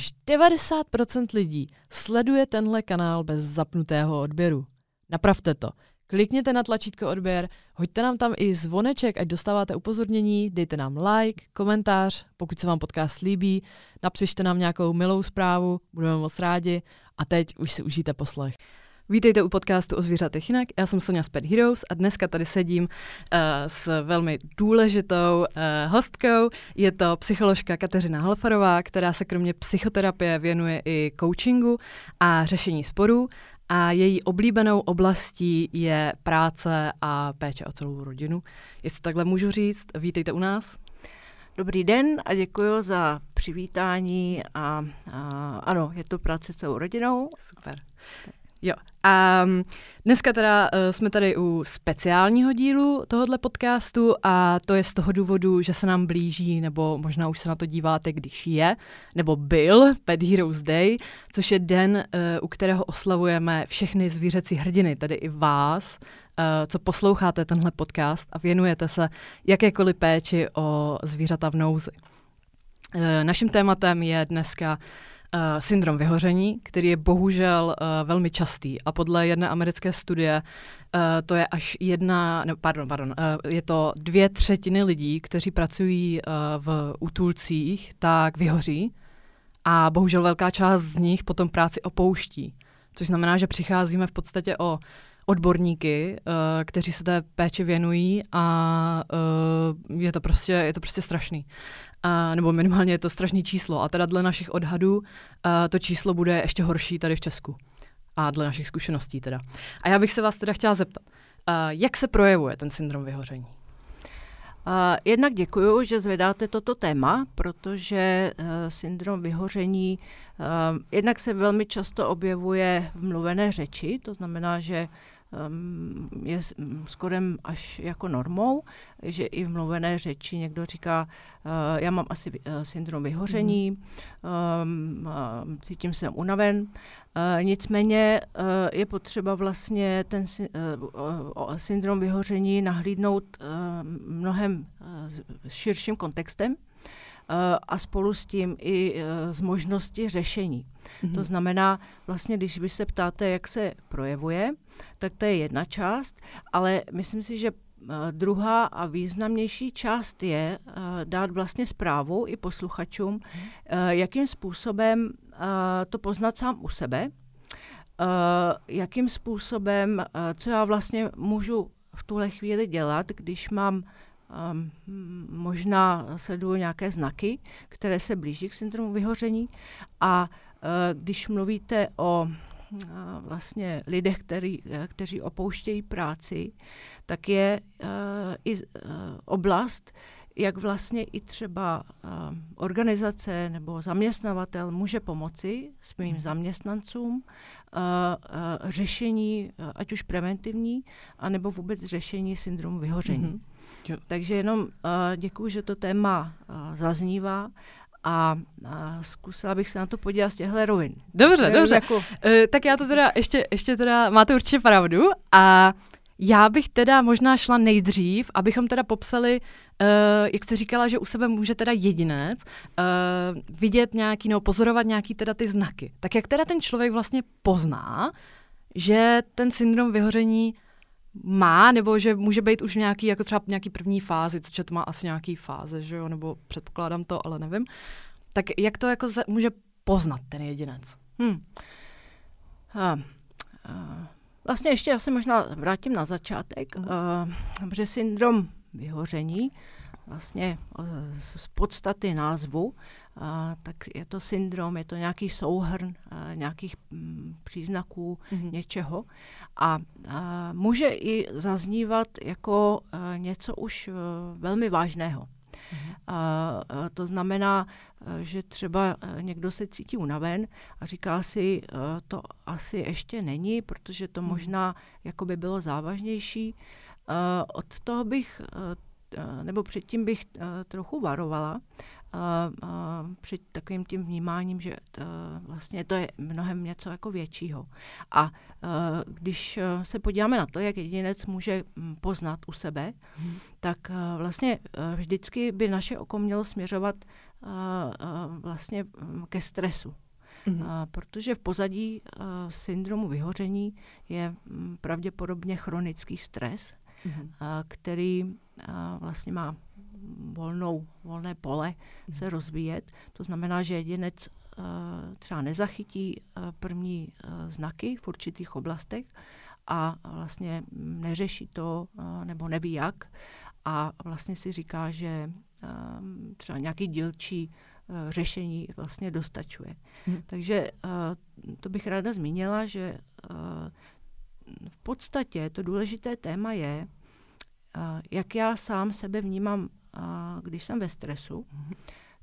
až 90% lidí sleduje tenhle kanál bez zapnutého odběru. Napravte to. Klikněte na tlačítko odběr, hoďte nám tam i zvoneček, ať dostáváte upozornění, dejte nám like, komentář, pokud se vám podcast líbí, napřište nám nějakou milou zprávu, budeme moc rádi a teď už si užijte poslech. Vítejte u podcastu o zvířatech jinak. Já jsem Sonja z Pet Heroes a dneska tady sedím uh, s velmi důležitou uh, hostkou. Je to psycholožka Kateřina Halfarová, která se kromě psychoterapie věnuje i coachingu a řešení sporů a její oblíbenou oblastí je práce a péče o celou rodinu. Jestli takhle můžu říct, vítejte u nás. Dobrý den a děkuji za přivítání a, a ano, je to práce celou rodinou. Super. Jo. A mm, dneska teda uh, jsme tady u speciálního dílu tohohle podcastu a to je z toho důvodu, že se nám blíží, nebo možná už se na to díváte, když je, nebo byl Pet Heroes Day, což je den, uh, u kterého oslavujeme všechny zvířecí hrdiny, tedy i vás, uh, co posloucháte tenhle podcast a věnujete se jakékoliv péči o zvířata v nouzi. Naším tématem je dneska uh, syndrom vyhoření, který je bohužel uh, velmi častý. A podle jedné americké studie uh, to je až jedna, ne, pardon, pardon, uh, je to dvě třetiny lidí, kteří pracují uh, v útulcích, tak vyhoří. A bohužel velká část z nich potom práci opouští, což znamená, že přicházíme v podstatě o odborníky, uh, kteří se té péči věnují a uh, je to prostě, je to prostě strašný a, nebo minimálně je to strašný číslo. A teda dle našich odhadů a, to číslo bude ještě horší tady v Česku. A dle našich zkušeností teda. A já bych se vás teda chtěla zeptat, jak se projevuje ten syndrom vyhoření? Jednak děkuji, že zvedáte toto téma, protože uh, syndrom vyhoření uh, jednak se velmi často objevuje v mluvené řeči, to znamená, že je skoro až jako normou, že i v mluvené řeči někdo říká, eh, já mám asi eh, syndrom vyhoření, mm. cítím se unaven. Nicméně je potřeba vlastně ten syndrom vyhoření nahlídnout mnohem širším kontextem a spolu s tím i z možnosti řešení. Mm-hmm. To znamená, vlastně, když vy se ptáte, jak se projevuje, tak to je jedna část, ale myslím si, že eh, druhá a významnější část je dát vlastně zprávu i posluchačům, uh, jakým způsobem to poznat sám u sebe, jakým způsobem, co já vlastně můžu v tuhle chvíli dělat, když mám možná sleduju nějaké znaky, které se blíží k syndromu vyhoření a uh, když mluvíte o vlastně lidech, který, kteří opouštějí práci, tak je i oblast, jak vlastně i třeba organizace nebo zaměstnavatel může pomoci svým hmm. zaměstnancům řešení, ať už preventivní, anebo vůbec řešení syndromu vyhoření. Mm-hmm. Takže jenom uh, děkuji, že to téma uh, zaznívá a, a zkusila bych se na to podívat z těchto rovin. Dobře, tak dobře. Jako... Uh, tak já to teda ještě, ještě teda, máte určitě pravdu a já bych teda možná šla nejdřív, abychom teda popsali, uh, jak jste říkala, že u sebe může teda jedinec uh, vidět nějaký, nebo pozorovat nějaký teda ty znaky. Tak jak teda ten člověk vlastně pozná, že ten syndrom vyhoření má, nebo že může být už nějaký, jako třeba nějaký první fázi, což to má asi nějaký fáze, že jo, nebo předpokládám to, ale nevím. Tak jak to jako za, může poznat ten jedinec? Hmm. A, a, vlastně ještě já se možná vrátím na začátek, uh, protože syndrom vyhoření vlastně z podstaty názvu a, tak je to syndrom, je to nějaký souhrn a, nějakých m, mm, příznaků mm-hmm. něčeho a, a může i zaznívat jako a, něco už a, velmi vážného. Mm-hmm. A, a to znamená, a, že třeba někdo se cítí unaven a říká si, a, to asi ještě není, protože to mm-hmm. možná jako by bylo závažnější. A, od toho bych a, nebo předtím bych trochu varovala, a, a před takovým tím vnímáním, že to, vlastně to je mnohem něco jako většího. A, a když se podíváme na to, jak jedinec může poznat u sebe, hmm. tak a, vlastně a vždycky by naše oko mělo směřovat a, a, vlastně ke stresu. Mm-hmm. A, protože v pozadí a, syndromu vyhoření je m, pravděpodobně chronický stres, mm-hmm. a, který a, vlastně má volnou, volné pole mm-hmm. se rozvíjet. To znamená, že jedinec a, třeba nezachytí a, první a, znaky v určitých oblastech a vlastně neřeší to nebo neví jak a vlastně si říká, že třeba nějaký dílčí Eh, řešení vlastně dostačuje. Hmm. Takže eh, to bych ráda zmínila, že eh, v podstatě to důležité téma je, jak já sám sebe vnímám, když jsem ve stresu, hmm.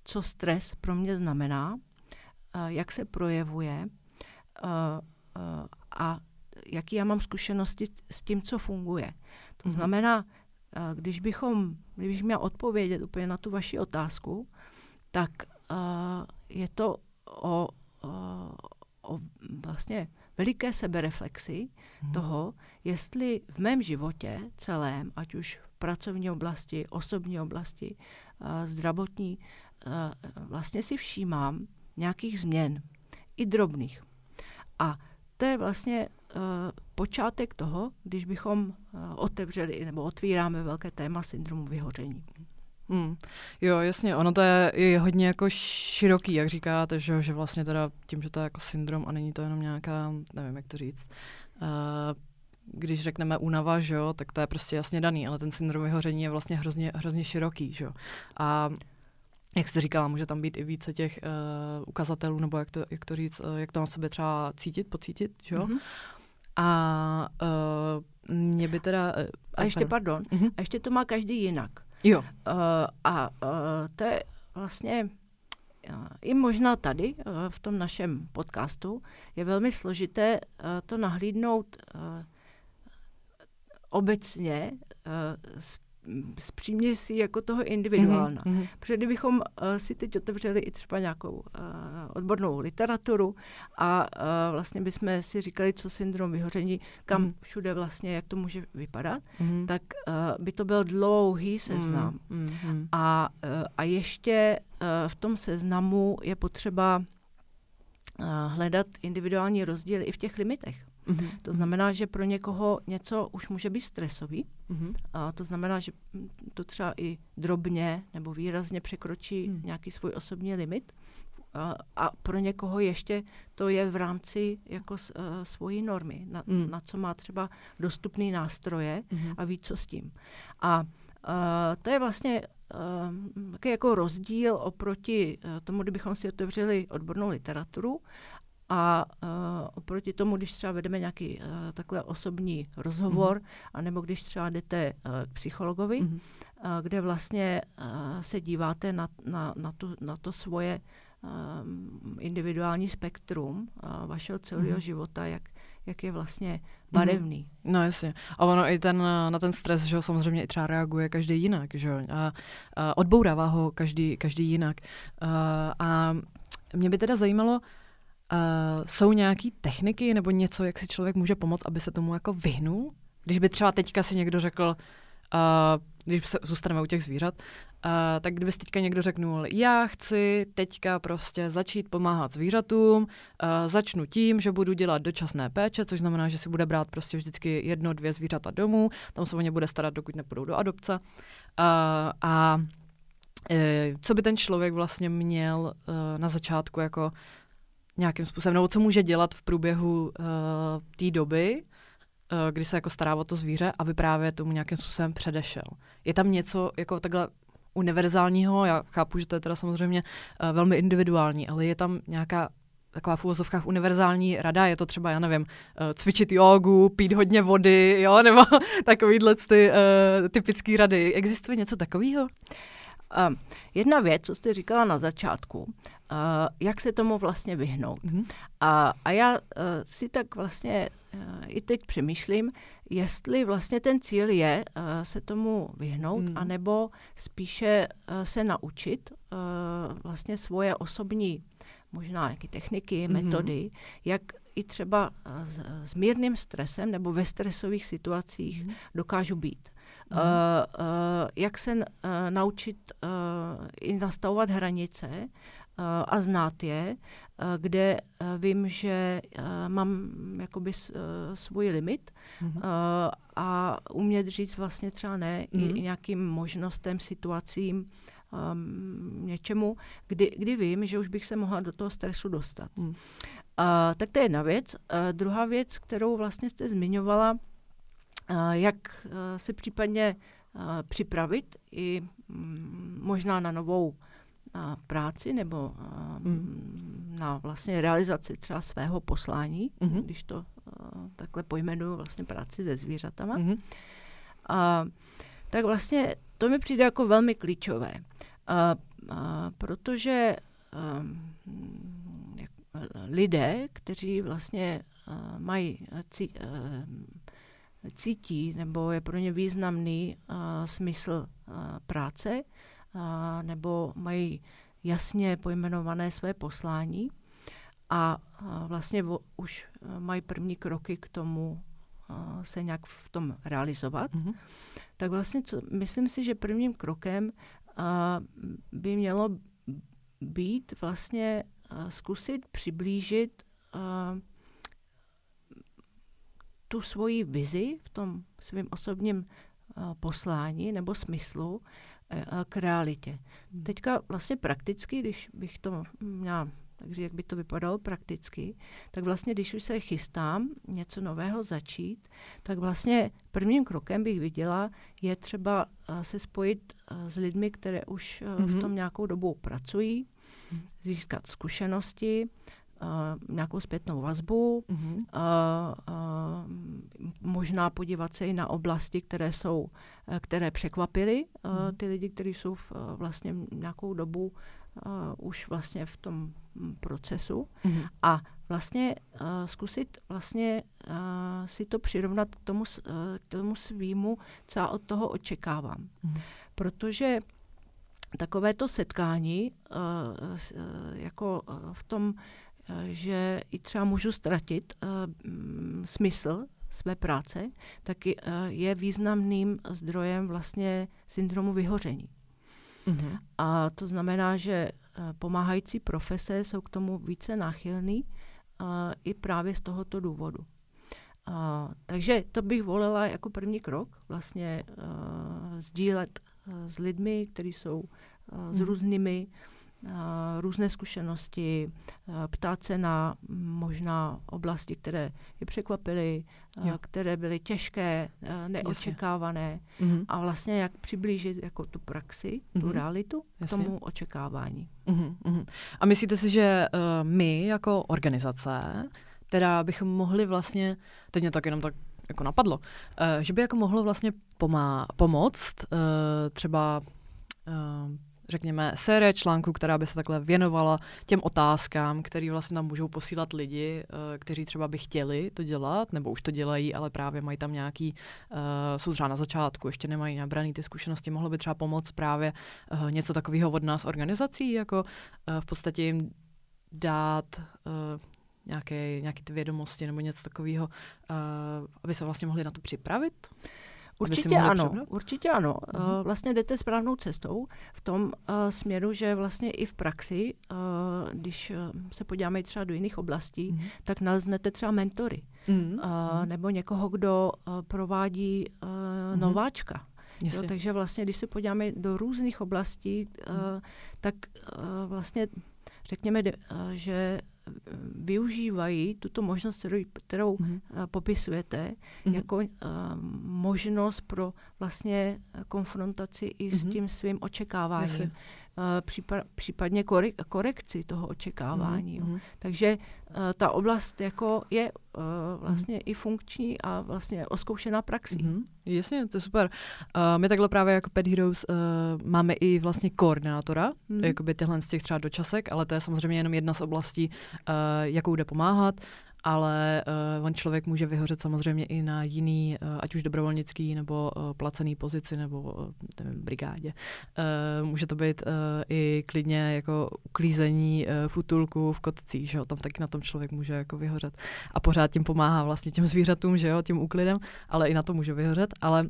co stres pro mě znamená, jak se projevuje a jaký já mám zkušenosti s tím, co funguje. To hmm. znamená, když bychom, kdybych měl odpovědět úplně na tu vaši otázku, tak je to o, o, o vlastně veliké sebereflexi hmm. toho, jestli v mém životě celém, ať už v pracovní oblasti, osobní oblasti, zdravotní, vlastně si všímám nějakých změn, i drobných. A to je vlastně uh, počátek toho, když bychom otevřeli nebo otvíráme velké téma syndromu vyhoření. Hmm. Jo, jasně, ono to je, je hodně jako široký, jak říkáte, že, že vlastně teda tím, že to je jako syndrom a není to jenom nějaká, nevím, jak to říct, uh, když řekneme únava, že jo, tak to je prostě jasně daný, ale ten syndrom vyhoření je vlastně hrozně, hrozně široký, že jo. A jak jste říkala, může tam být i více těch uh, ukazatelů, nebo jak to, jak to říct, uh, jak to na sebe třeba cítit, pocítit, že jo. Mm-hmm. A uh, mě by teda... Uh, a ještě, pardon, mm-hmm. a ještě to má každý jinak. Jo. Uh, a uh, to je vlastně uh, i možná tady v tom našem podcastu je velmi složité to nahlídnout obecně z zpřímě si jako toho individuálna. Mm-hmm. Protože kdybychom uh, si teď otevřeli i třeba nějakou uh, odbornou literaturu a uh, vlastně bychom si říkali, co syndrom vyhoření, kam mm-hmm. všude vlastně, jak to může vypadat, mm-hmm. tak uh, by to byl dlouhý seznam. Mm-hmm. A, uh, a ještě uh, v tom seznamu je potřeba hledat individuální rozdíly i v těch limitech. Mm-hmm. To znamená, že pro někoho něco už může být stresový. Mm-hmm. A to znamená, že to třeba i drobně nebo výrazně překročí mm. nějaký svůj osobní limit. A, a pro někoho ještě to je v rámci jako uh, svojí normy, na, mm. na co má třeba dostupný nástroje mm-hmm. a ví, co s tím. A uh, to je vlastně uh, takový jako rozdíl oproti uh, tomu, kdybychom si otevřeli odbornou literaturu a uh, oproti tomu, když třeba vedeme nějaký uh, takhle osobní rozhovor, mm-hmm. anebo když třeba jdete uh, k psychologovi, mm-hmm. uh, kde vlastně uh, se díváte na, na, na, tu, na to svoje uh, individuální spektrum uh, vašeho celého mm-hmm. života, jak, jak je vlastně mhm. barevný. Mm. No jasně. A ono i ten, na ten stres, že samozřejmě i třeba reaguje každý jinak, že A, a odbourává ho každý, každý jinak. A, a mě by teda zajímalo, Uh, jsou nějaké techniky nebo něco, jak si člověk může pomoct, aby se tomu jako vyhnul? Když by třeba teďka si někdo řekl, uh, když se zůstaneme u těch zvířat, uh, tak kdyby si teďka někdo řeknul, já chci teďka prostě začít pomáhat zvířatům, uh, začnu tím, že budu dělat dočasné péče, což znamená, že si bude brát prostě vždycky jedno, dvě zvířata domů, tam se o ně bude starat, dokud nepůjdou do adopce. Uh, a co by ten člověk vlastně měl uh, na začátku jako nějakým způsobem, nebo co může dělat v průběhu uh, té doby, uh, kdy se jako stará o to zvíře, aby právě tomu nějakým způsobem předešel. Je tam něco jako takhle univerzálního, já chápu, že to je teda samozřejmě uh, velmi individuální, ale je tam nějaká taková v úvozovkách univerzální rada, je to třeba, já nevím, cvičit jogu, pít hodně vody, jo, nebo takovýhle ty uh, typické rady. Existuje něco takového? Uh, jedna věc, co jste říkala na začátku, uh, jak se tomu vlastně vyhnout. Mm-hmm. A, a já uh, si tak vlastně i teď přemýšlím, jestli vlastně ten cíl je uh, se tomu vyhnout, mm. anebo spíše uh, se naučit uh, vlastně svoje osobní možná nějaké techniky, mm-hmm. metody, jak i třeba s, s mírným stresem nebo ve stresových situacích mm. dokážu být. Uh, uh, jak se uh, naučit uh, i nastavovat hranice uh, a znát je, uh, kde uh, vím, že uh, mám jakoby s, uh, svůj limit mm. uh, a umět říct vlastně třeba ne mm. i, i nějakým možnostem, situacím, um, něčemu, kdy, kdy vím, že už bych se mohla do toho stresu dostat. Mm. Uh, tak to je jedna věc. Uh, druhá věc, kterou vlastně jste zmiňovala, uh, jak uh, se případně uh, připravit i um, možná na novou uh, práci nebo uh, mm. na vlastně realizaci třeba svého poslání, mm-hmm. když to takhle pojmenuju vlastně práci se zvířatama. Mm-hmm. Uh, tak vlastně to mi přijde jako velmi klíčové, uh, uh, protože um, lidé, kteří vlastně uh, mají, cí, uh, cítí nebo je pro ně významný uh, smysl uh, práce uh, nebo mají jasně pojmenované své poslání a uh, vlastně vo, už uh, mají první kroky k tomu uh, se nějak v tom realizovat, mm-hmm. tak vlastně co, myslím si, že prvním krokem uh, by mělo být vlastně zkusit přiblížit uh, tu svoji vizi v tom svém osobním uh, poslání nebo smyslu uh, k realitě. Hmm. Teďka vlastně prakticky, když bych to měla takže jak by to vypadalo prakticky, tak vlastně, když už se chystám něco nového začít, tak vlastně prvním krokem bych viděla, je třeba se spojit s lidmi, které už mm-hmm. v tom nějakou dobu pracují, získat zkušenosti, uh, nějakou zpětnou vazbu, mm-hmm. uh, uh, možná podívat se i na oblasti, které jsou, které překvapily uh, mm-hmm. ty lidi, kteří jsou v, uh, vlastně nějakou dobu uh, už vlastně v tom procesu mm-hmm. a vlastně uh, zkusit vlastně uh, si to přirovnat k tomu, uh, k tomu svýmu, co já od toho očekávám. Mm-hmm. Protože takovéto setkání uh, uh, jako uh, v tom, uh, že i třeba můžu ztratit uh, smysl své práce, tak je, uh, je významným zdrojem vlastně syndromu vyhoření. Mm-hmm. A to znamená, že uh, pomáhající profese jsou k tomu více náchylný uh, i právě z tohoto důvodu. Uh, takže to bych volila jako první krok, vlastně uh, sdílet s lidmi, kteří jsou s hmm. různými různé zkušenosti, ptát se na možná oblasti, které je překvapily, jo. které byly těžké, neočekávané mm-hmm. a vlastně jak přiblížit jako tu praxi, mm-hmm. tu mhm. realitu Jasně. tomu očekávání. Mm-hmm. A myslíte si, že uh, my jako organizace, teda bychom mohli vlastně, teď mě tak jenom tak jako napadlo, uh, že by jako mohlo vlastně pomá- pomoct uh, třeba řekněme, série článků, která by se takhle věnovala těm otázkám, které vlastně nám můžou posílat lidi, uh, kteří třeba by chtěli to dělat, nebo už to dělají, ale právě mají tam nějaký, uh, jsou třeba na začátku, ještě nemají nabraný ty zkušenosti, mohlo by třeba pomoct právě uh, něco takového od nás organizací, jako v podstatě jim dát nějaké, nějaké ty vědomosti nebo něco takového, aby se vlastně mohli na to připravit? Určitě ano, přebrat? určitě ano. Uh-huh. Vlastně jdete správnou cestou v tom uh, směru, že vlastně i v praxi, uh, když uh, se podíváme třeba do jiných oblastí, uh-huh. tak naleznete třeba mentory uh-huh. uh, nebo někoho, kdo uh, provádí uh, uh-huh. nováčka. Jo, takže vlastně, když se podíváme do různých oblastí, uh, tak uh, vlastně řekněme, uh, že využívají tuto možnost, kterou, kterou mm-hmm. popisujete, mm-hmm. jako uh, možnost pro vlastně konfrontaci i s mm-hmm. tím svým očekáváním. Uh, případně korekci toho očekávání. Mm-hmm. Takže uh, ta oblast jako je uh, vlastně mm-hmm. i funkční a vlastně oskoušená praxí. Mm-hmm. Jasně, to je super. Uh, my takhle právě jako Pet Heroes uh, máme i vlastně koordinátora, mm-hmm. jakoby tyhle z těch třeba dočasek, ale to je samozřejmě jenom jedna z oblastí, uh, jakou jde pomáhat. Ale uh, on člověk může vyhořet samozřejmě i na jiný, uh, ať už dobrovolnický nebo uh, placený pozici nebo uh, nevím, brigádě. Uh, může to být uh, i klidně jako uklízení uh, futulku v kotcích, že jo, tam taky na tom člověk může jako vyhořet a pořád tím pomáhá vlastně těm zvířatům, že jo, tím úklidem, ale i na to může vyhořet, ale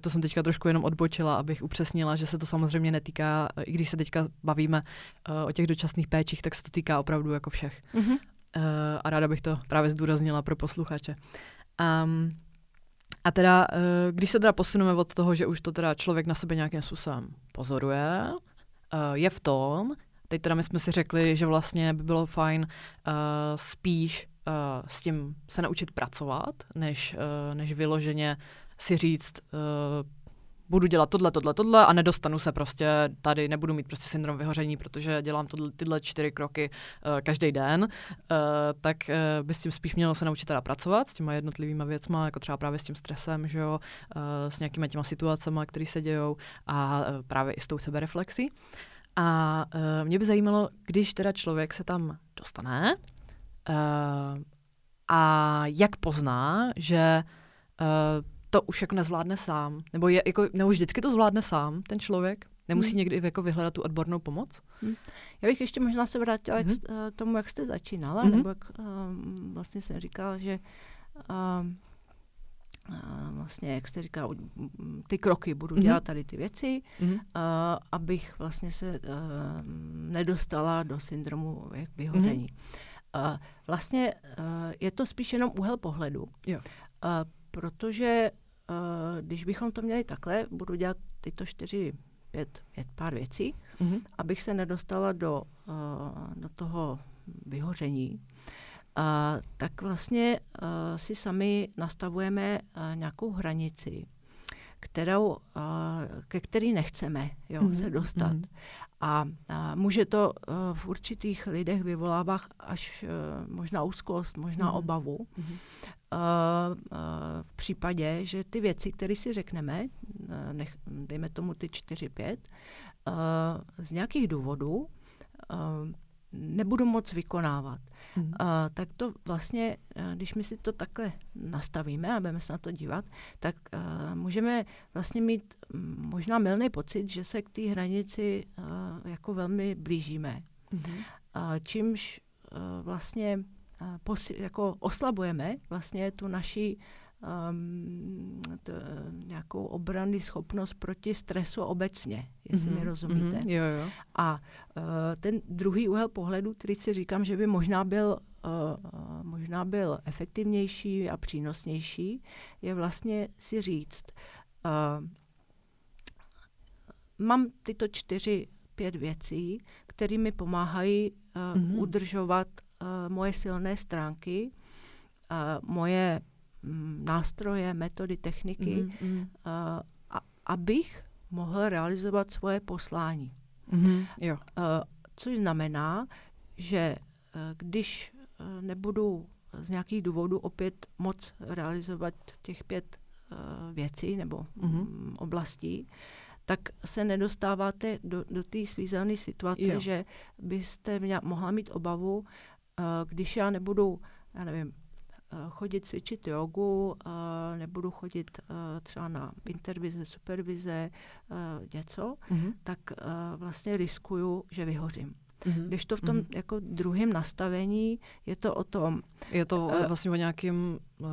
to jsem teďka trošku jenom odbočila, abych upřesnila, že se to samozřejmě netýká, i když se teďka bavíme o těch dočasných péčích, tak se to týká opravdu jako všech. Mm-hmm. Uh, a ráda bych to právě zdůraznila pro posluchače. Um, a teda, uh, když se teda posuneme od toho, že už to teda člověk na sebe nějakým způsobem pozoruje, uh, je v tom, teď teda my jsme si řekli, že vlastně by bylo fajn spíš s tím se naučit pracovat, než, než vyloženě si říct, budu dělat tohle, tohle, tohle a nedostanu se prostě tady, nebudu mít prostě syndrom vyhoření, protože dělám tohle, tyhle čtyři kroky uh, každý den, uh, tak uh, by s tím spíš mělo se naučit teda pracovat s těma jednotlivými věcma, jako třeba právě s tím stresem, že jo, uh, s nějakýma těma situacemi, které se dějou a uh, právě i s tou sebereflexí. A uh, mě by zajímalo, když teda člověk se tam dostane uh, a jak pozná, že uh, to už jako nezvládne sám. Nebo, je, jako, nebo vždycky to zvládne sám, ten člověk? Nemusí hmm. někdy jako vyhledat tu odbornou pomoc? Hmm. Já bych ještě možná se vrátila hmm. k uh, tomu, jak jste začínala, hmm. nebo jak um, vlastně jsem říkala, že um, vlastně, jak jste říkala, ty kroky budu dělat mm tady ty věci, mm uh, abych vlastně se uh, nedostala do syndromu vyhoření. mm Uh, vlastně uh, je to spíš jenom úhel pohledu. Jo. Uh, protože když bychom to měli takhle, budu dělat tyto čtyři, pět, pět pár věcí, mm-hmm. abych se nedostala do, uh, do toho vyhoření, uh, tak vlastně uh, si sami nastavujeme uh, nějakou hranici, kterou, ke který nechceme jo, mm-hmm. se dostat. Mm-hmm. A, a může to uh, v určitých lidech vyvolávat až uh, možná úzkost, možná mm-hmm. obavu. Mm-hmm. Uh, uh, v případě, že ty věci, které si řekneme, nech, dejme tomu ty 4-5, z nějakých důvodů nebudu moc vykonávat. Hmm. Uh, tak to vlastně, když my si to takhle nastavíme a budeme se na to dívat, tak uh, můžeme vlastně mít možná milný pocit, že se k té hranici uh, jako velmi blížíme. Hmm. Uh, čímž uh, vlastně posi- jako oslabujeme vlastně tu naši um, t, nějakou obranný schopnost proti stresu obecně, jestli mm-hmm. mi mhm, rozumíte. Mm-hmm. Jo, jo. A uh, ten druhý úhel pohledu, který si říkám, že by možná byl uh, možná byl efektivnější a přínosnější, je vlastně si říct, uh, mám tyto čtyři, pět věcí, které mi pomáhají uh, mm-hmm. udržovat uh, moje silné stránky, uh, moje nástroje, metody, techniky, mm-hmm. a, abych mohl realizovat svoje poslání. Mm-hmm. Jo. Uh, což znamená, že uh, když nebudu z nějakých důvodů opět moc realizovat těch pět věcí nebo mm-hmm. um, oblastí, tak se nedostáváte do, do té svízelné situace, jo. že byste mě, mohla mít obavu, když já nebudu, já nevím, chodit cvičit jogu, nebudu chodit třeba na intervize, supervize, něco, mm-hmm. tak vlastně riskuju, že vyhořím. Mm-hmm. Když to v tom mm-hmm. jako druhém nastavení je to o tom... Je to vlastně o nějakým uh,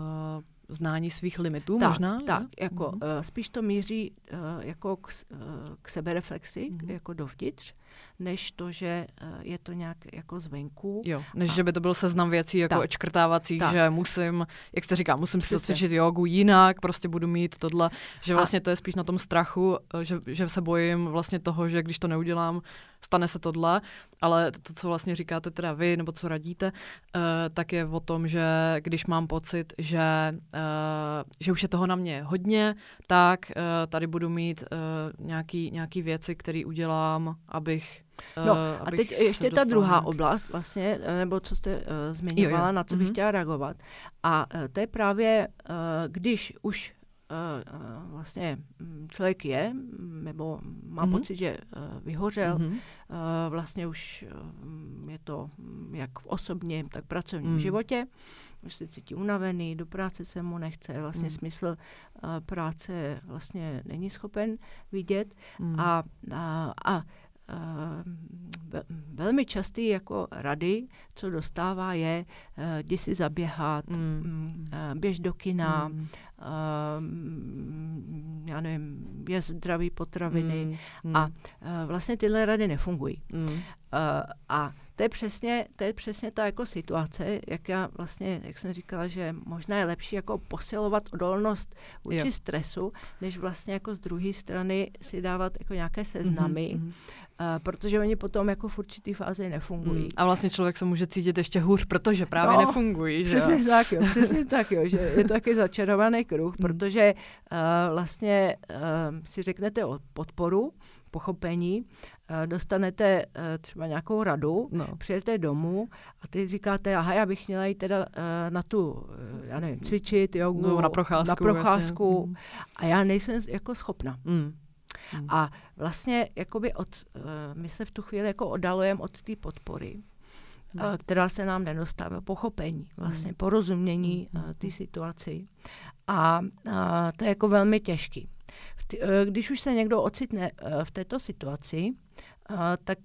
znání svých limitů tak, možná? Tak, jako mm-hmm. uh, spíš to míří uh, jako k, uh, k sebereflexi, mm-hmm. jako dovnitř, než to, že uh, je to nějak jako zvenku. Jo, než a, že by to byl seznam věcí jako tak, očkrtávacích, tak. že musím, jak jste říká, musím si zacvičit jogu jinak, prostě budu mít tohle, že vlastně a, to je spíš na tom strachu, že, že se bojím vlastně toho, že když to neudělám, stane se tohle, ale to, co vlastně říkáte teda vy, nebo co radíte, uh, tak je o tom, že když mám pocit, že, uh, že už je toho na mě hodně, tak uh, tady budu mít uh, nějaký, nějaký věci, které udělám, abych No a teď ještě ta druhá nějaký... oblast vlastně, nebo co jste uh, zmiňovala, jo, jo. na co bych mm-hmm. chtěla reagovat. A uh, to je právě, uh, když už uh, vlastně mm, člověk je, nebo má mm-hmm. pocit, že uh, vyhořel, mm-hmm. uh, vlastně už uh, je to jak v osobním, tak v pracovním mm. životě, už se cítí unavený, do práce se mu nechce, vlastně mm. smysl uh, práce vlastně není schopen vidět mm. a, a, a velmi častý jako rady, co dostává, je uh, jdi si zaběhat, mm. uh, běž do kina, mm. já nevím, je zdraví potraviny mm. a uh, vlastně tyhle rady nefungují. Mm. A to je přesně, to je přesně ta jako situace, jak já vlastně, jak jsem říkala, že možná je lepší jako posilovat odolnost vůči jo. stresu, než vlastně jako z druhé strany si dávat jako nějaké seznamy, mm-hmm. Uh, protože oni potom jako v určitý fázi nefungují. Mm. A vlastně člověk se může cítit ještě hůř, protože právě no, nefungují. Že přesně jo? tak, jo, přesně tak, jo, že je to taky začarovaný kruh, mm. protože uh, vlastně uh, si řeknete o podporu, pochopení, dostanete třeba nějakou radu, no. přijete domů a ty říkáte, aha, já bych měla jít teda na tu, já nevím, cvičit, jogu, no, na procházku, na procházku mm. a já nejsem jako schopna. Mm. Hmm. A vlastně jakoby od, uh, my se v tu chvíli jako oddalujeme od té podpory, hmm. která se nám nedostává, pochopení, vlastně hmm. porozumění uh, té situaci. A uh, to je jako velmi těžký. když už se někdo ocitne v této situaci, tak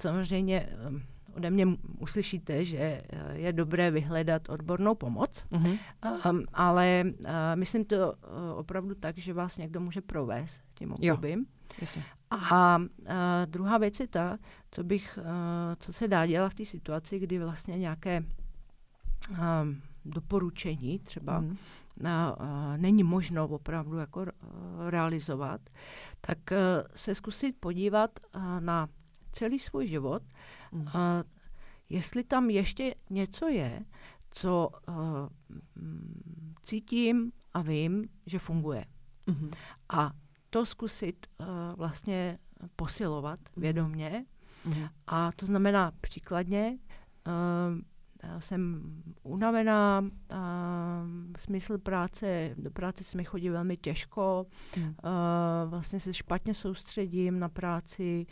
samozřejmě ode mě uslyšíte, že eh, je dobré vyhledat odbornou pomoc, mm-hmm. um, ale uh, myslím to uh, opravdu tak, že vás někdo může provést tím obdobím. A uh, druhá věc je ta, co bych, uh, co se dá dělat v té situaci, kdy vlastně nějaké uh, doporučení třeba mm. uh, uh, není možno opravdu jako uh, realizovat, tak uh, se zkusit podívat uh, na celý svůj život, mm. a jestli tam ještě něco je, co uh, cítím a vím, že funguje. Mm. A to zkusit uh, vlastně posilovat mm. vědomně. Mm. A to znamená příkladně, uh, jsem unavená, a smysl práce, do práce se mi chodí velmi těžko, hmm. a vlastně se špatně soustředím na práci,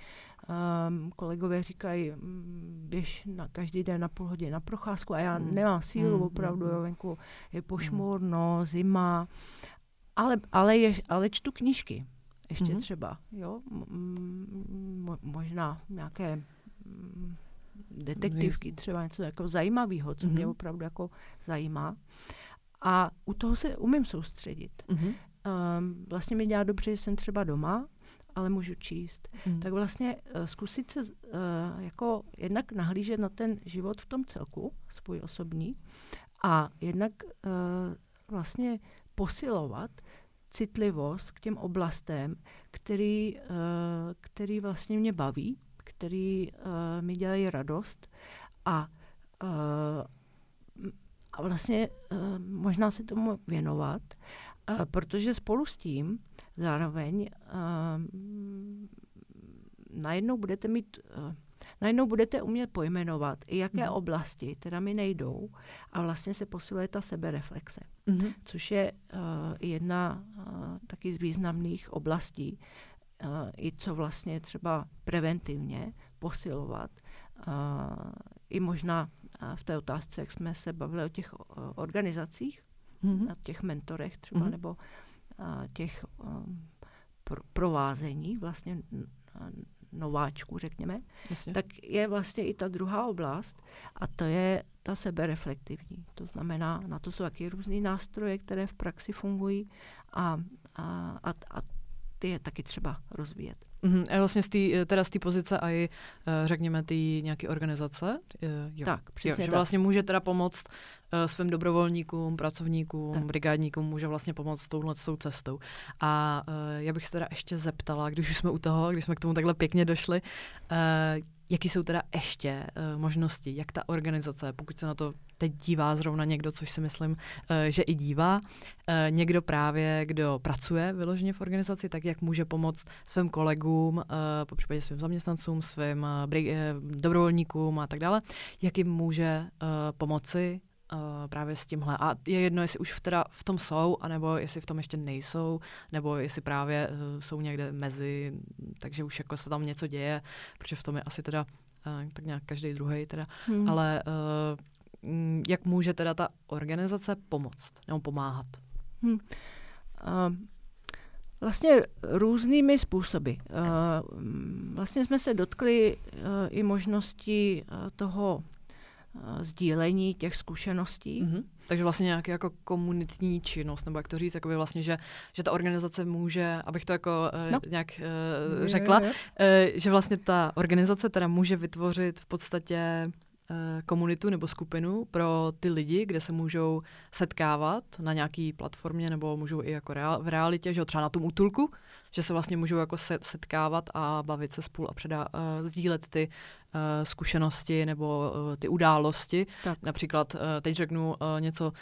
Um, kolegové říkají, mm, běž na každý den na půl hodiny na procházku a já mm. nemám sílu, mm. opravdu, mm. jo, venku je pošmurno, mm. zima, ale, ale, je, ale čtu knížky ještě mm. třeba, jo, m- možná nějaké m- detektivky, třeba něco jako zajímavého, co mm. mě opravdu jako zajímá. A u toho se umím soustředit. Mm. Um, vlastně mi dělá dobře, že jsem třeba doma, ale můžu číst. Hmm. Tak vlastně uh, zkusit se uh, jako jednak nahlížet na ten život v tom celku, svůj osobní, a jednak uh, vlastně posilovat citlivost k těm oblastem, který, uh, který vlastně mě baví, který uh, mi dělají radost a, uh, a vlastně uh, možná se tomu věnovat protože spolu s tím zároveň najednou budete mít, najednou budete umět pojmenovat, i jaké mm. oblasti teda mi nejdou a vlastně se posiluje ta sebereflexe, mm. což je uh, jedna uh, taky z významných oblastí, uh, i co vlastně třeba preventivně posilovat, uh, i možná uh, v té otázce, jak jsme se bavili o těch uh, organizacích, mm-hmm. na těch mentorech třeba, mm-hmm. nebo a, těch um, pro, provázení vlastně nováčků, řekněme, Jasně. tak je vlastně i ta druhá oblast a to je ta sebereflektivní. To znamená, na to jsou taky různé nástroje, které v praxi fungují a, a, a, a ty je taky třeba rozvíjet. Mm-hmm. A vlastně z tý, teda z té pozice a i, eh, řekněme, ty nějaké organizace? Eh, jo. Tak, přesně jo, že tak. vlastně může teda pomoct svým dobrovolníkům, pracovníkům, tak. brigádníkům, může vlastně pomoct touhle tou cestou. A já bych se teda ještě zeptala, když už jsme u toho, když jsme k tomu takhle pěkně došli, jaký jsou teda ještě uh, možnosti, jak ta organizace, pokud se na to teď dívá zrovna někdo, což si myslím, uh, že i dívá, uh, někdo právě, kdo pracuje vyloženě v organizaci, tak jak může pomoct svým kolegům, uh, po případě svým zaměstnancům, svým uh, dobrovolníkům a tak dále, jak jim může uh, pomoci uh, právě s tímhle. A je jedno, jestli už v, teda v tom jsou, anebo jestli v tom ještě nejsou, nebo jestli právě uh, jsou někde mezi, takže už jako se tam něco děje, protože v tom je asi teda uh, tak nějak každý druhý teda. Hmm. Ale uh, jak může teda ta organizace pomoct nebo pomáhat? Hmm. Uh, Vlastně různými způsoby. Vlastně jsme se dotkli i možnosti toho sdílení těch zkušeností. Mm-hmm. Takže vlastně nějaký jako komunitní činnost, nebo jak to říct, jakoby vlastně, že, že ta organizace může, abych to jako no. uh, nějak uh, řekla, je, je. Uh, že vlastně ta organizace teda může vytvořit v podstatě Eh, komunitu nebo skupinu pro ty lidi, kde se můžou setkávat na nějaký platformě nebo můžou i jako reál, v realitě, že třeba na tom útulku, že se vlastně můžou jako setkávat a bavit se spolu a předá, uh, sdílet ty uh, zkušenosti nebo uh, ty události. Tak. Například, uh, teď řeknu uh, něco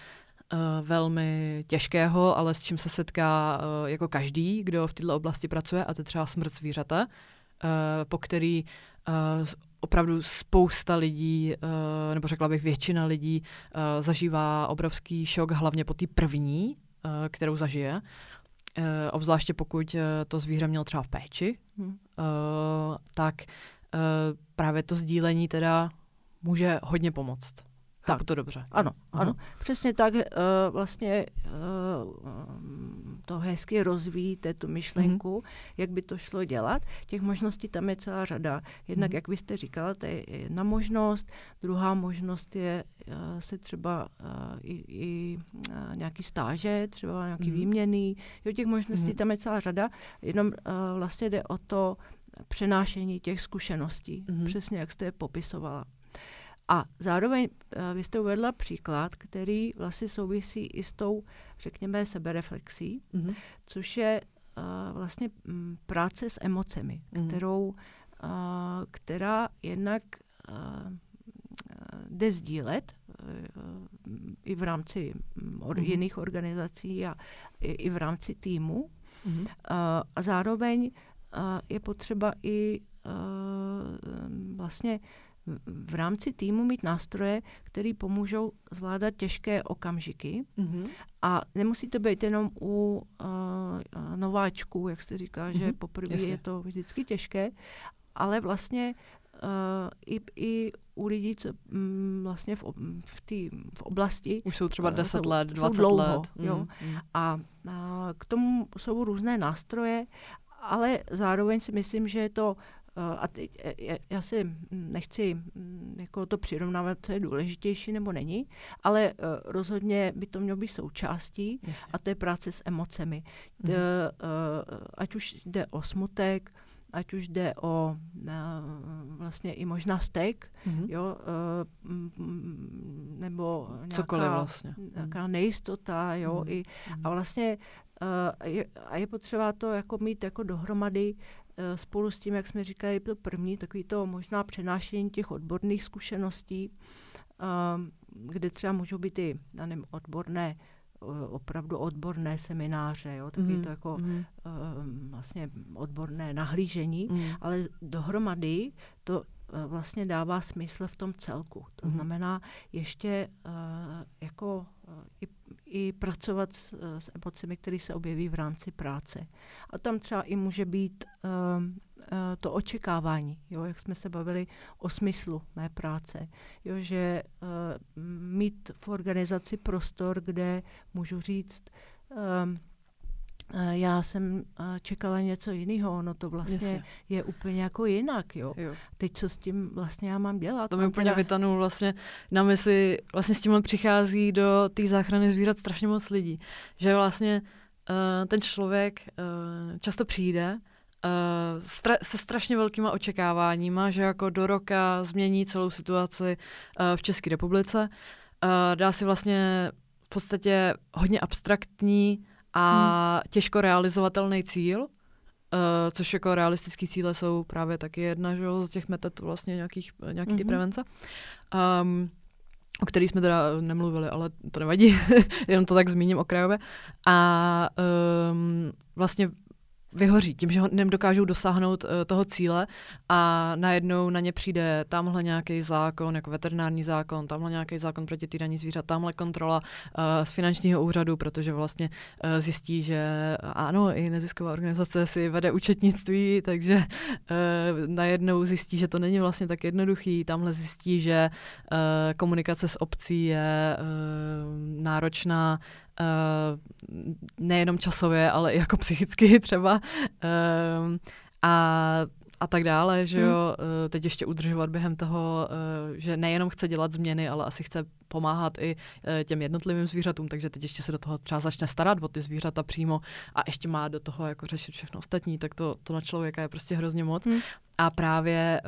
uh, velmi těžkého, ale s čím se setká uh, jako každý, kdo v této oblasti pracuje, a to je třeba smrt zvířata, uh, po který opravdu spousta lidí, uh, nebo řekla bych většina lidí, uh, zažívá obrovský šok, hlavně po té první, uh, kterou zažije. Obzvláště pokud to zvíře měl třeba v péči, hmm. tak právě to sdílení teda může hodně pomoct. Chápu tak. to dobře. Ano, uh-huh. ano. Přesně tak uh, vlastně uh, to hezky rozvíjíte, tu myšlenku, uh-huh. jak by to šlo dělat. Těch možností tam je celá řada. Jednak, uh-huh. jak byste říkala, to je jedna možnost. Druhá možnost je uh, se třeba uh, i, i uh, nějaký stáže, třeba nějaký uh-huh. výměný. Jo, těch možností uh-huh. tam je celá řada. Jenom uh, vlastně jde o to přenášení těch zkušeností. Uh-huh. Přesně, jak jste je popisovala. A zároveň uh, vy jste uvedla příklad, který vlastně souvisí i s tou, řekněme, sebereflexí, mm-hmm. což je uh, vlastně m, práce s emocemi, mm-hmm. kterou, uh, která jednak uh, jde sdílet uh, i v rámci or, mm-hmm. jiných organizací a i, i v rámci týmu. Mm-hmm. Uh, a zároveň uh, je potřeba i uh, vlastně v rámci týmu mít nástroje, které pomůžou zvládat těžké okamžiky. Mm-hmm. A nemusí to být jenom u uh, nováčků, jak se říká, mm-hmm. že poprvé je to vždycky těžké, ale vlastně uh, i, i u lidí, co um, vlastně v, v, tý, v oblasti... Už jsou třeba 10 uh, let, 20 dlouho, let. Jo. Mm, A, a k tomu jsou různé nástroje, ale zároveň si myslím, že je to a teď, e, já si nechci jako to přirovnávat, co je důležitější nebo není, ale e, rozhodně by to mělo být součástí Jasně. a to je práce s emocemi. Mhm. Ať už jde o smutek, ať už jde o vlastně i možná stek, mm-hmm. jo, nebo nějaká, vlastně. nějaká nejistota, jo, mm-hmm. i, a mhm. vlastně je, a je potřeba to jako mít jako dohromady spolu s tím, jak jsme říkali, to první, takový to možná přenášení těch odborných zkušeností, ehm, kde třeba můžou být i, já nevím, odborné eh, opravdu odborné semináře, jo, taky mm. to jako mm. vlastně odborné nahlížení, mm. ale dohromady to vlastně dává smysl v tom celku. To mm. znamená ještě jako i i pracovat s, s emocemi, které se objeví v rámci práce. A tam třeba i může být uh, to očekávání, jo, jak jsme se bavili o smyslu mé práce. Jo, že uh, mít v organizaci prostor, kde můžu říct, uh, já jsem čekala něco jiného, ono to vlastně Jasně. je úplně jako jinak, jo. jo. Teď co s tím vlastně já mám dělat? To mi úplně teda... vytanul vlastně na mysli, vlastně s tímhle přichází do té záchrany zvířat strašně moc lidí, že vlastně uh, ten člověk uh, často přijde uh, stra- se strašně velkýma očekáváníma, že jako do roka změní celou situaci uh, v České republice, uh, dá si vlastně v podstatě hodně abstraktní a hmm. těžko realizovatelný cíl, uh, což jako realistický cíle jsou právě taky jedna že, z těch metod vlastně nějakých, nějaký ty hmm. prevence. Um, o který jsme teda nemluvili, ale to nevadí, jenom to tak zmíním okrajově. A um, vlastně vyhoří tím, že ho nedokážou dosáhnout uh, toho cíle a najednou na ně přijde tamhle nějaký zákon, jako veterinární zákon, tamhle nějaký zákon proti týraní zvířat, tamhle kontrola uh, z finančního úřadu, protože vlastně uh, zjistí, že ano, i nezisková organizace si vede účetnictví, takže uh, najednou zjistí, že to není vlastně tak jednoduchý, tamhle zjistí, že uh, komunikace s obcí je uh, náročná, nejenom časově, ale i jako psychicky třeba. Uh, a a tak dále, že jo, hmm. teď ještě udržovat během toho, že nejenom chce dělat změny, ale asi chce pomáhat i těm jednotlivým zvířatům, takže teď ještě se do toho třeba začne starat o ty zvířata přímo a ještě má do toho jako řešit všechno ostatní, tak to, to na člověka je prostě hrozně moc. Hmm. A právě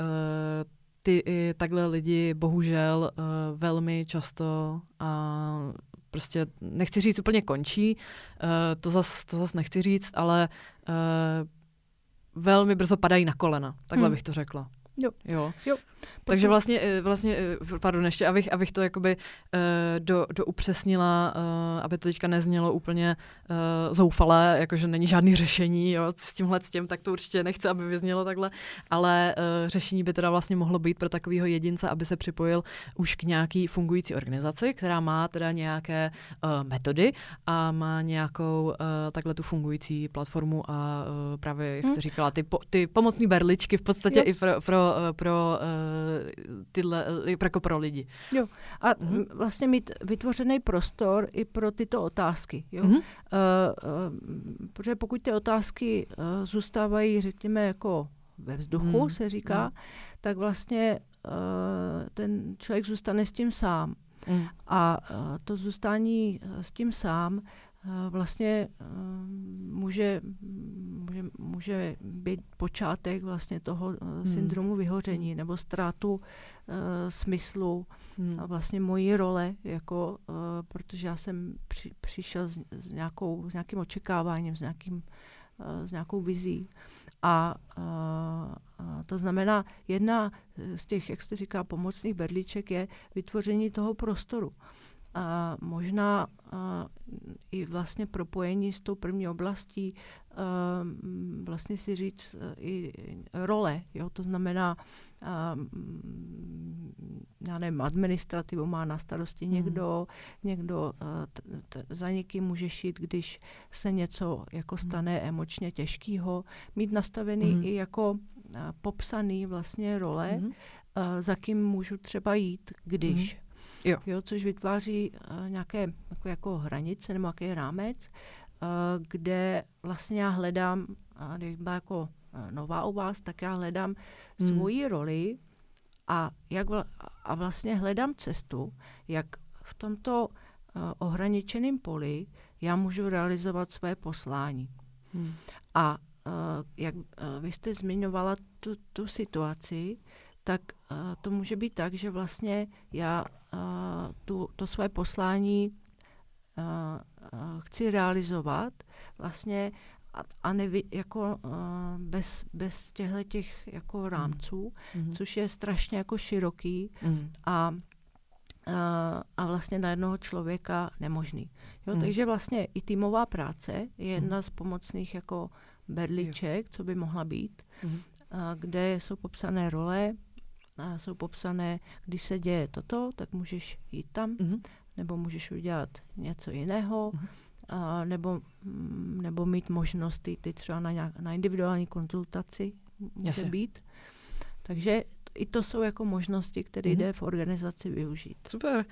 ty i takhle lidi bohužel velmi často a prostě nechci říct úplně končí, uh, to zas, to zas nechci říct, ale uh, velmi brzo padají na kolena, takhle hmm. bych to řekla. Jo. jo. jo. Takže vlastně, eh, vlastně eh, pardon, ještě abych, abych to jakoby uh, do, do upřesnila, aby to teďka neznělo úplně zoufalé, jakože není žádný řešení jo, s tímhle s tím, tak to určitě nechci, aby vyznělo takhle, ale řešení by teda vlastně mohlo být pro takového jedince, aby se připojil už k nějaký fungující organizaci, která má teda nějaké metody a má nějakou takhle tu fungující platformu a právě, jak jste hmm. říkala, ty, po, ty pomocní berličky v podstatě jo. i pro, pro, pro tyhle, jako pro lidi. Jo. A mm-hmm. vlastně mít vytvořený prostor i pro tyto otázky. Jo? Mm-hmm. Uh, uh, protože pokud ty otázky uh, zůstávají, řekněme, jako ve vzduchu, mm. se říká, mm. tak vlastně uh, ten člověk zůstane s tím sám. Mm. A uh, to zůstání s tím sám vlastně může, může, může být počátek vlastně toho hmm. syndromu vyhoření nebo ztrátu uh, smyslu hmm. a vlastně mojí role, jako, uh, protože já jsem při, přišel s, s, nějakou, s nějakým očekáváním, s, nějakým, uh, s nějakou vizí. A, uh, to znamená, jedna z těch, jak se říká, pomocných berliček je vytvoření toho prostoru. Uh, a možná a, i vlastně propojení s tou první oblastí, a, vlastně si říct e, i role, jo, to znamená, a, já nevím, administrativu má na starosti hmm. někdo, někdo t, t, za někým může šít, když se něco jako hmm. stane hmm. emočně těžkého, mít nastavený hmm. i jako a, popsaný vlastně role, hmm. a, za kým můžu třeba jít, když. Jo. Jo, což vytváří uh, nějaké jako, jako hranice nebo nějaký rámec, uh, kde vlastně já hledám, uh, když byla jako uh, nová u vás, tak já hledám hmm. svoji roli a, jak vl- a vlastně hledám cestu, jak v tomto uh, ohraničeném poli já můžu realizovat své poslání. Hmm. A uh, jak uh, vy jste zmiňovala tu, tu situaci, tak uh, to může být tak, že vlastně já tu, to své poslání chci realizovat vlastně a, a nevi, jako uh, bez, bez těchto těch jako mm. rámců, mm. což je strašně jako široký mm. a, uh, a vlastně na jednoho člověka nemožný. Jo, mm. Takže vlastně i týmová práce je jedna mm. z pomocných jako berliček, co by mohla být, mm. uh, kde jsou popsané role, a jsou popsané, když se děje toto, tak můžeš jít tam, mm-hmm. nebo můžeš udělat něco jiného, mm-hmm. a, nebo, mm, nebo mít možnost jít třeba na, nějak, na individuální konzultaci, může Jasně. být. Takže i to jsou jako možnosti, které mm-hmm. jde v organizaci využít. Super.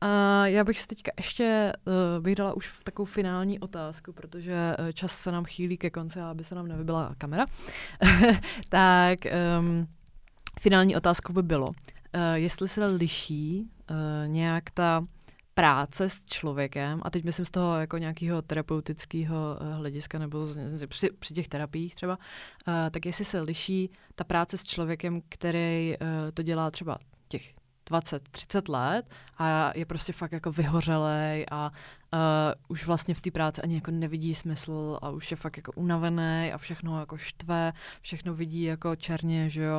A já bych si teďka ještě uh, bych dala už takovou finální otázku, protože uh, čas se nám chýlí ke konci, aby se nám nevybila kamera. tak um, Finální otázkou by bylo, uh, jestli se liší uh, nějak ta práce s člověkem, a teď myslím z toho jako nějakého terapeutického uh, hlediska nebo z, z, při, při těch terapiích třeba, uh, tak jestli se liší ta práce s člověkem, který uh, to dělá třeba těch 20-30 let a je prostě fakt jako vyhořelej a uh, už vlastně v té práci ani jako nevidí smysl a už je fakt jako unavený a všechno jako štve, všechno vidí jako černě, že jo.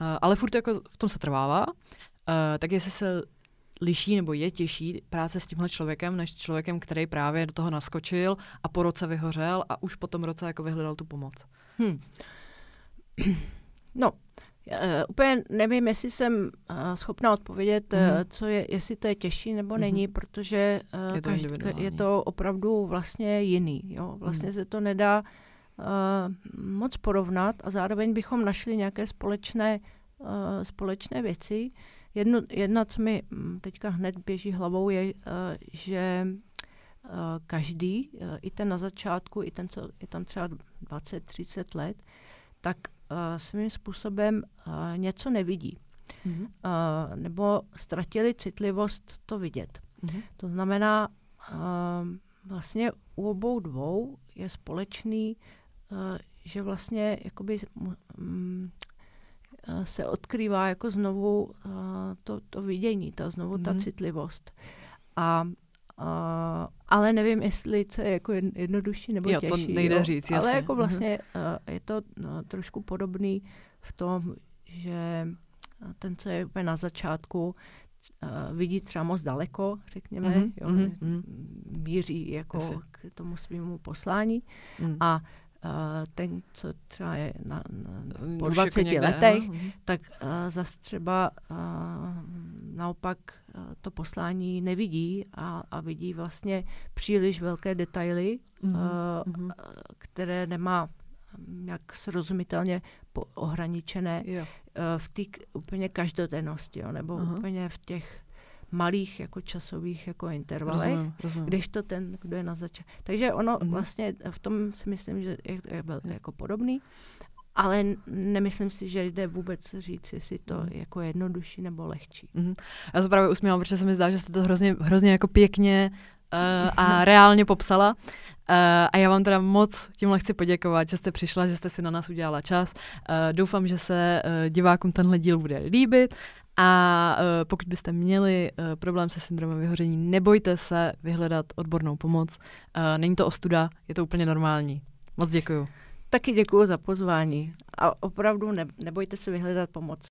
Uh, ale furt jako v tom se trvává. Uh, tak jestli se liší nebo je těžší práce s tímhle člověkem, než člověkem, který právě do toho naskočil a po roce vyhořel a už po tom roce jako vyhledal tu pomoc? Hmm. No, Uh, úplně nevím, jestli jsem uh, schopna odpovědět, uh, co je, jestli to je těžší nebo mm-hmm. není, protože uh, je, to každý, je to opravdu vlastně jiný. Jo? Vlastně mm. se to nedá uh, moc porovnat a zároveň bychom našli nějaké společné, uh, společné věci. Jedno, jedna, co mi hm, teďka hned běží hlavou, je, uh, že uh, každý, uh, i ten na začátku, i ten, co je tam třeba 20-30 let, tak svým způsobem uh, něco nevidí. Mm-hmm. Uh, nebo ztratili citlivost to vidět. Mm-hmm. To znamená, uh, vlastně u obou dvou je společný, uh, že vlastně jakoby um, se odkrývá jako znovu uh, to, to vidění, ta znovu mm-hmm. ta mhm. citlivost. A Uh, ale nevím, jestli co je jako jednodušší nebo jo, těžší. to nejde jo. říct, jasně. Ale jako mhm. vlastně uh, je to no, trošku podobný v tom, že ten, co je úplně na začátku, uh, vidí třeba moc daleko, řekněme, mm-hmm, jo, mm-hmm. míří jako Asi. k tomu svýmu poslání mm. a ten, co třeba je na, na, po 20 někde, letech, no. tak uh, zase třeba uh, naopak uh, to poslání nevidí a, a vidí vlastně příliš velké detaily, mm-hmm. uh, které nemá jak srozumitelně po, ohraničené jo. uh, v té úplně každodennosti, jo, nebo uh-huh. úplně v těch malých jako časových jako intervalech, rozumím, rozumím. když to ten, kdo je na začátku. Takže ono mm-hmm. vlastně v tom si myslím, že je, je, je jako podobný, ale nemyslím si, že jde vůbec říct, jestli to mm. jako jednodušší nebo lehčí. Mm-hmm. Já se právě usmívám, protože se mi zdá, že jste to hrozně, hrozně jako pěkně uh, a reálně popsala. Uh, a já vám teda moc tímhle chci poděkovat, že jste přišla, že jste si na nás udělala čas. Uh, doufám, že se uh, divákům tenhle díl bude líbit a uh, pokud byste měli uh, problém se syndromem vyhoření, nebojte se vyhledat odbornou pomoc. Uh, není to ostuda, je to úplně normální. Moc děkuju. Taky děkuji za pozvání a opravdu ne, nebojte se vyhledat pomoc.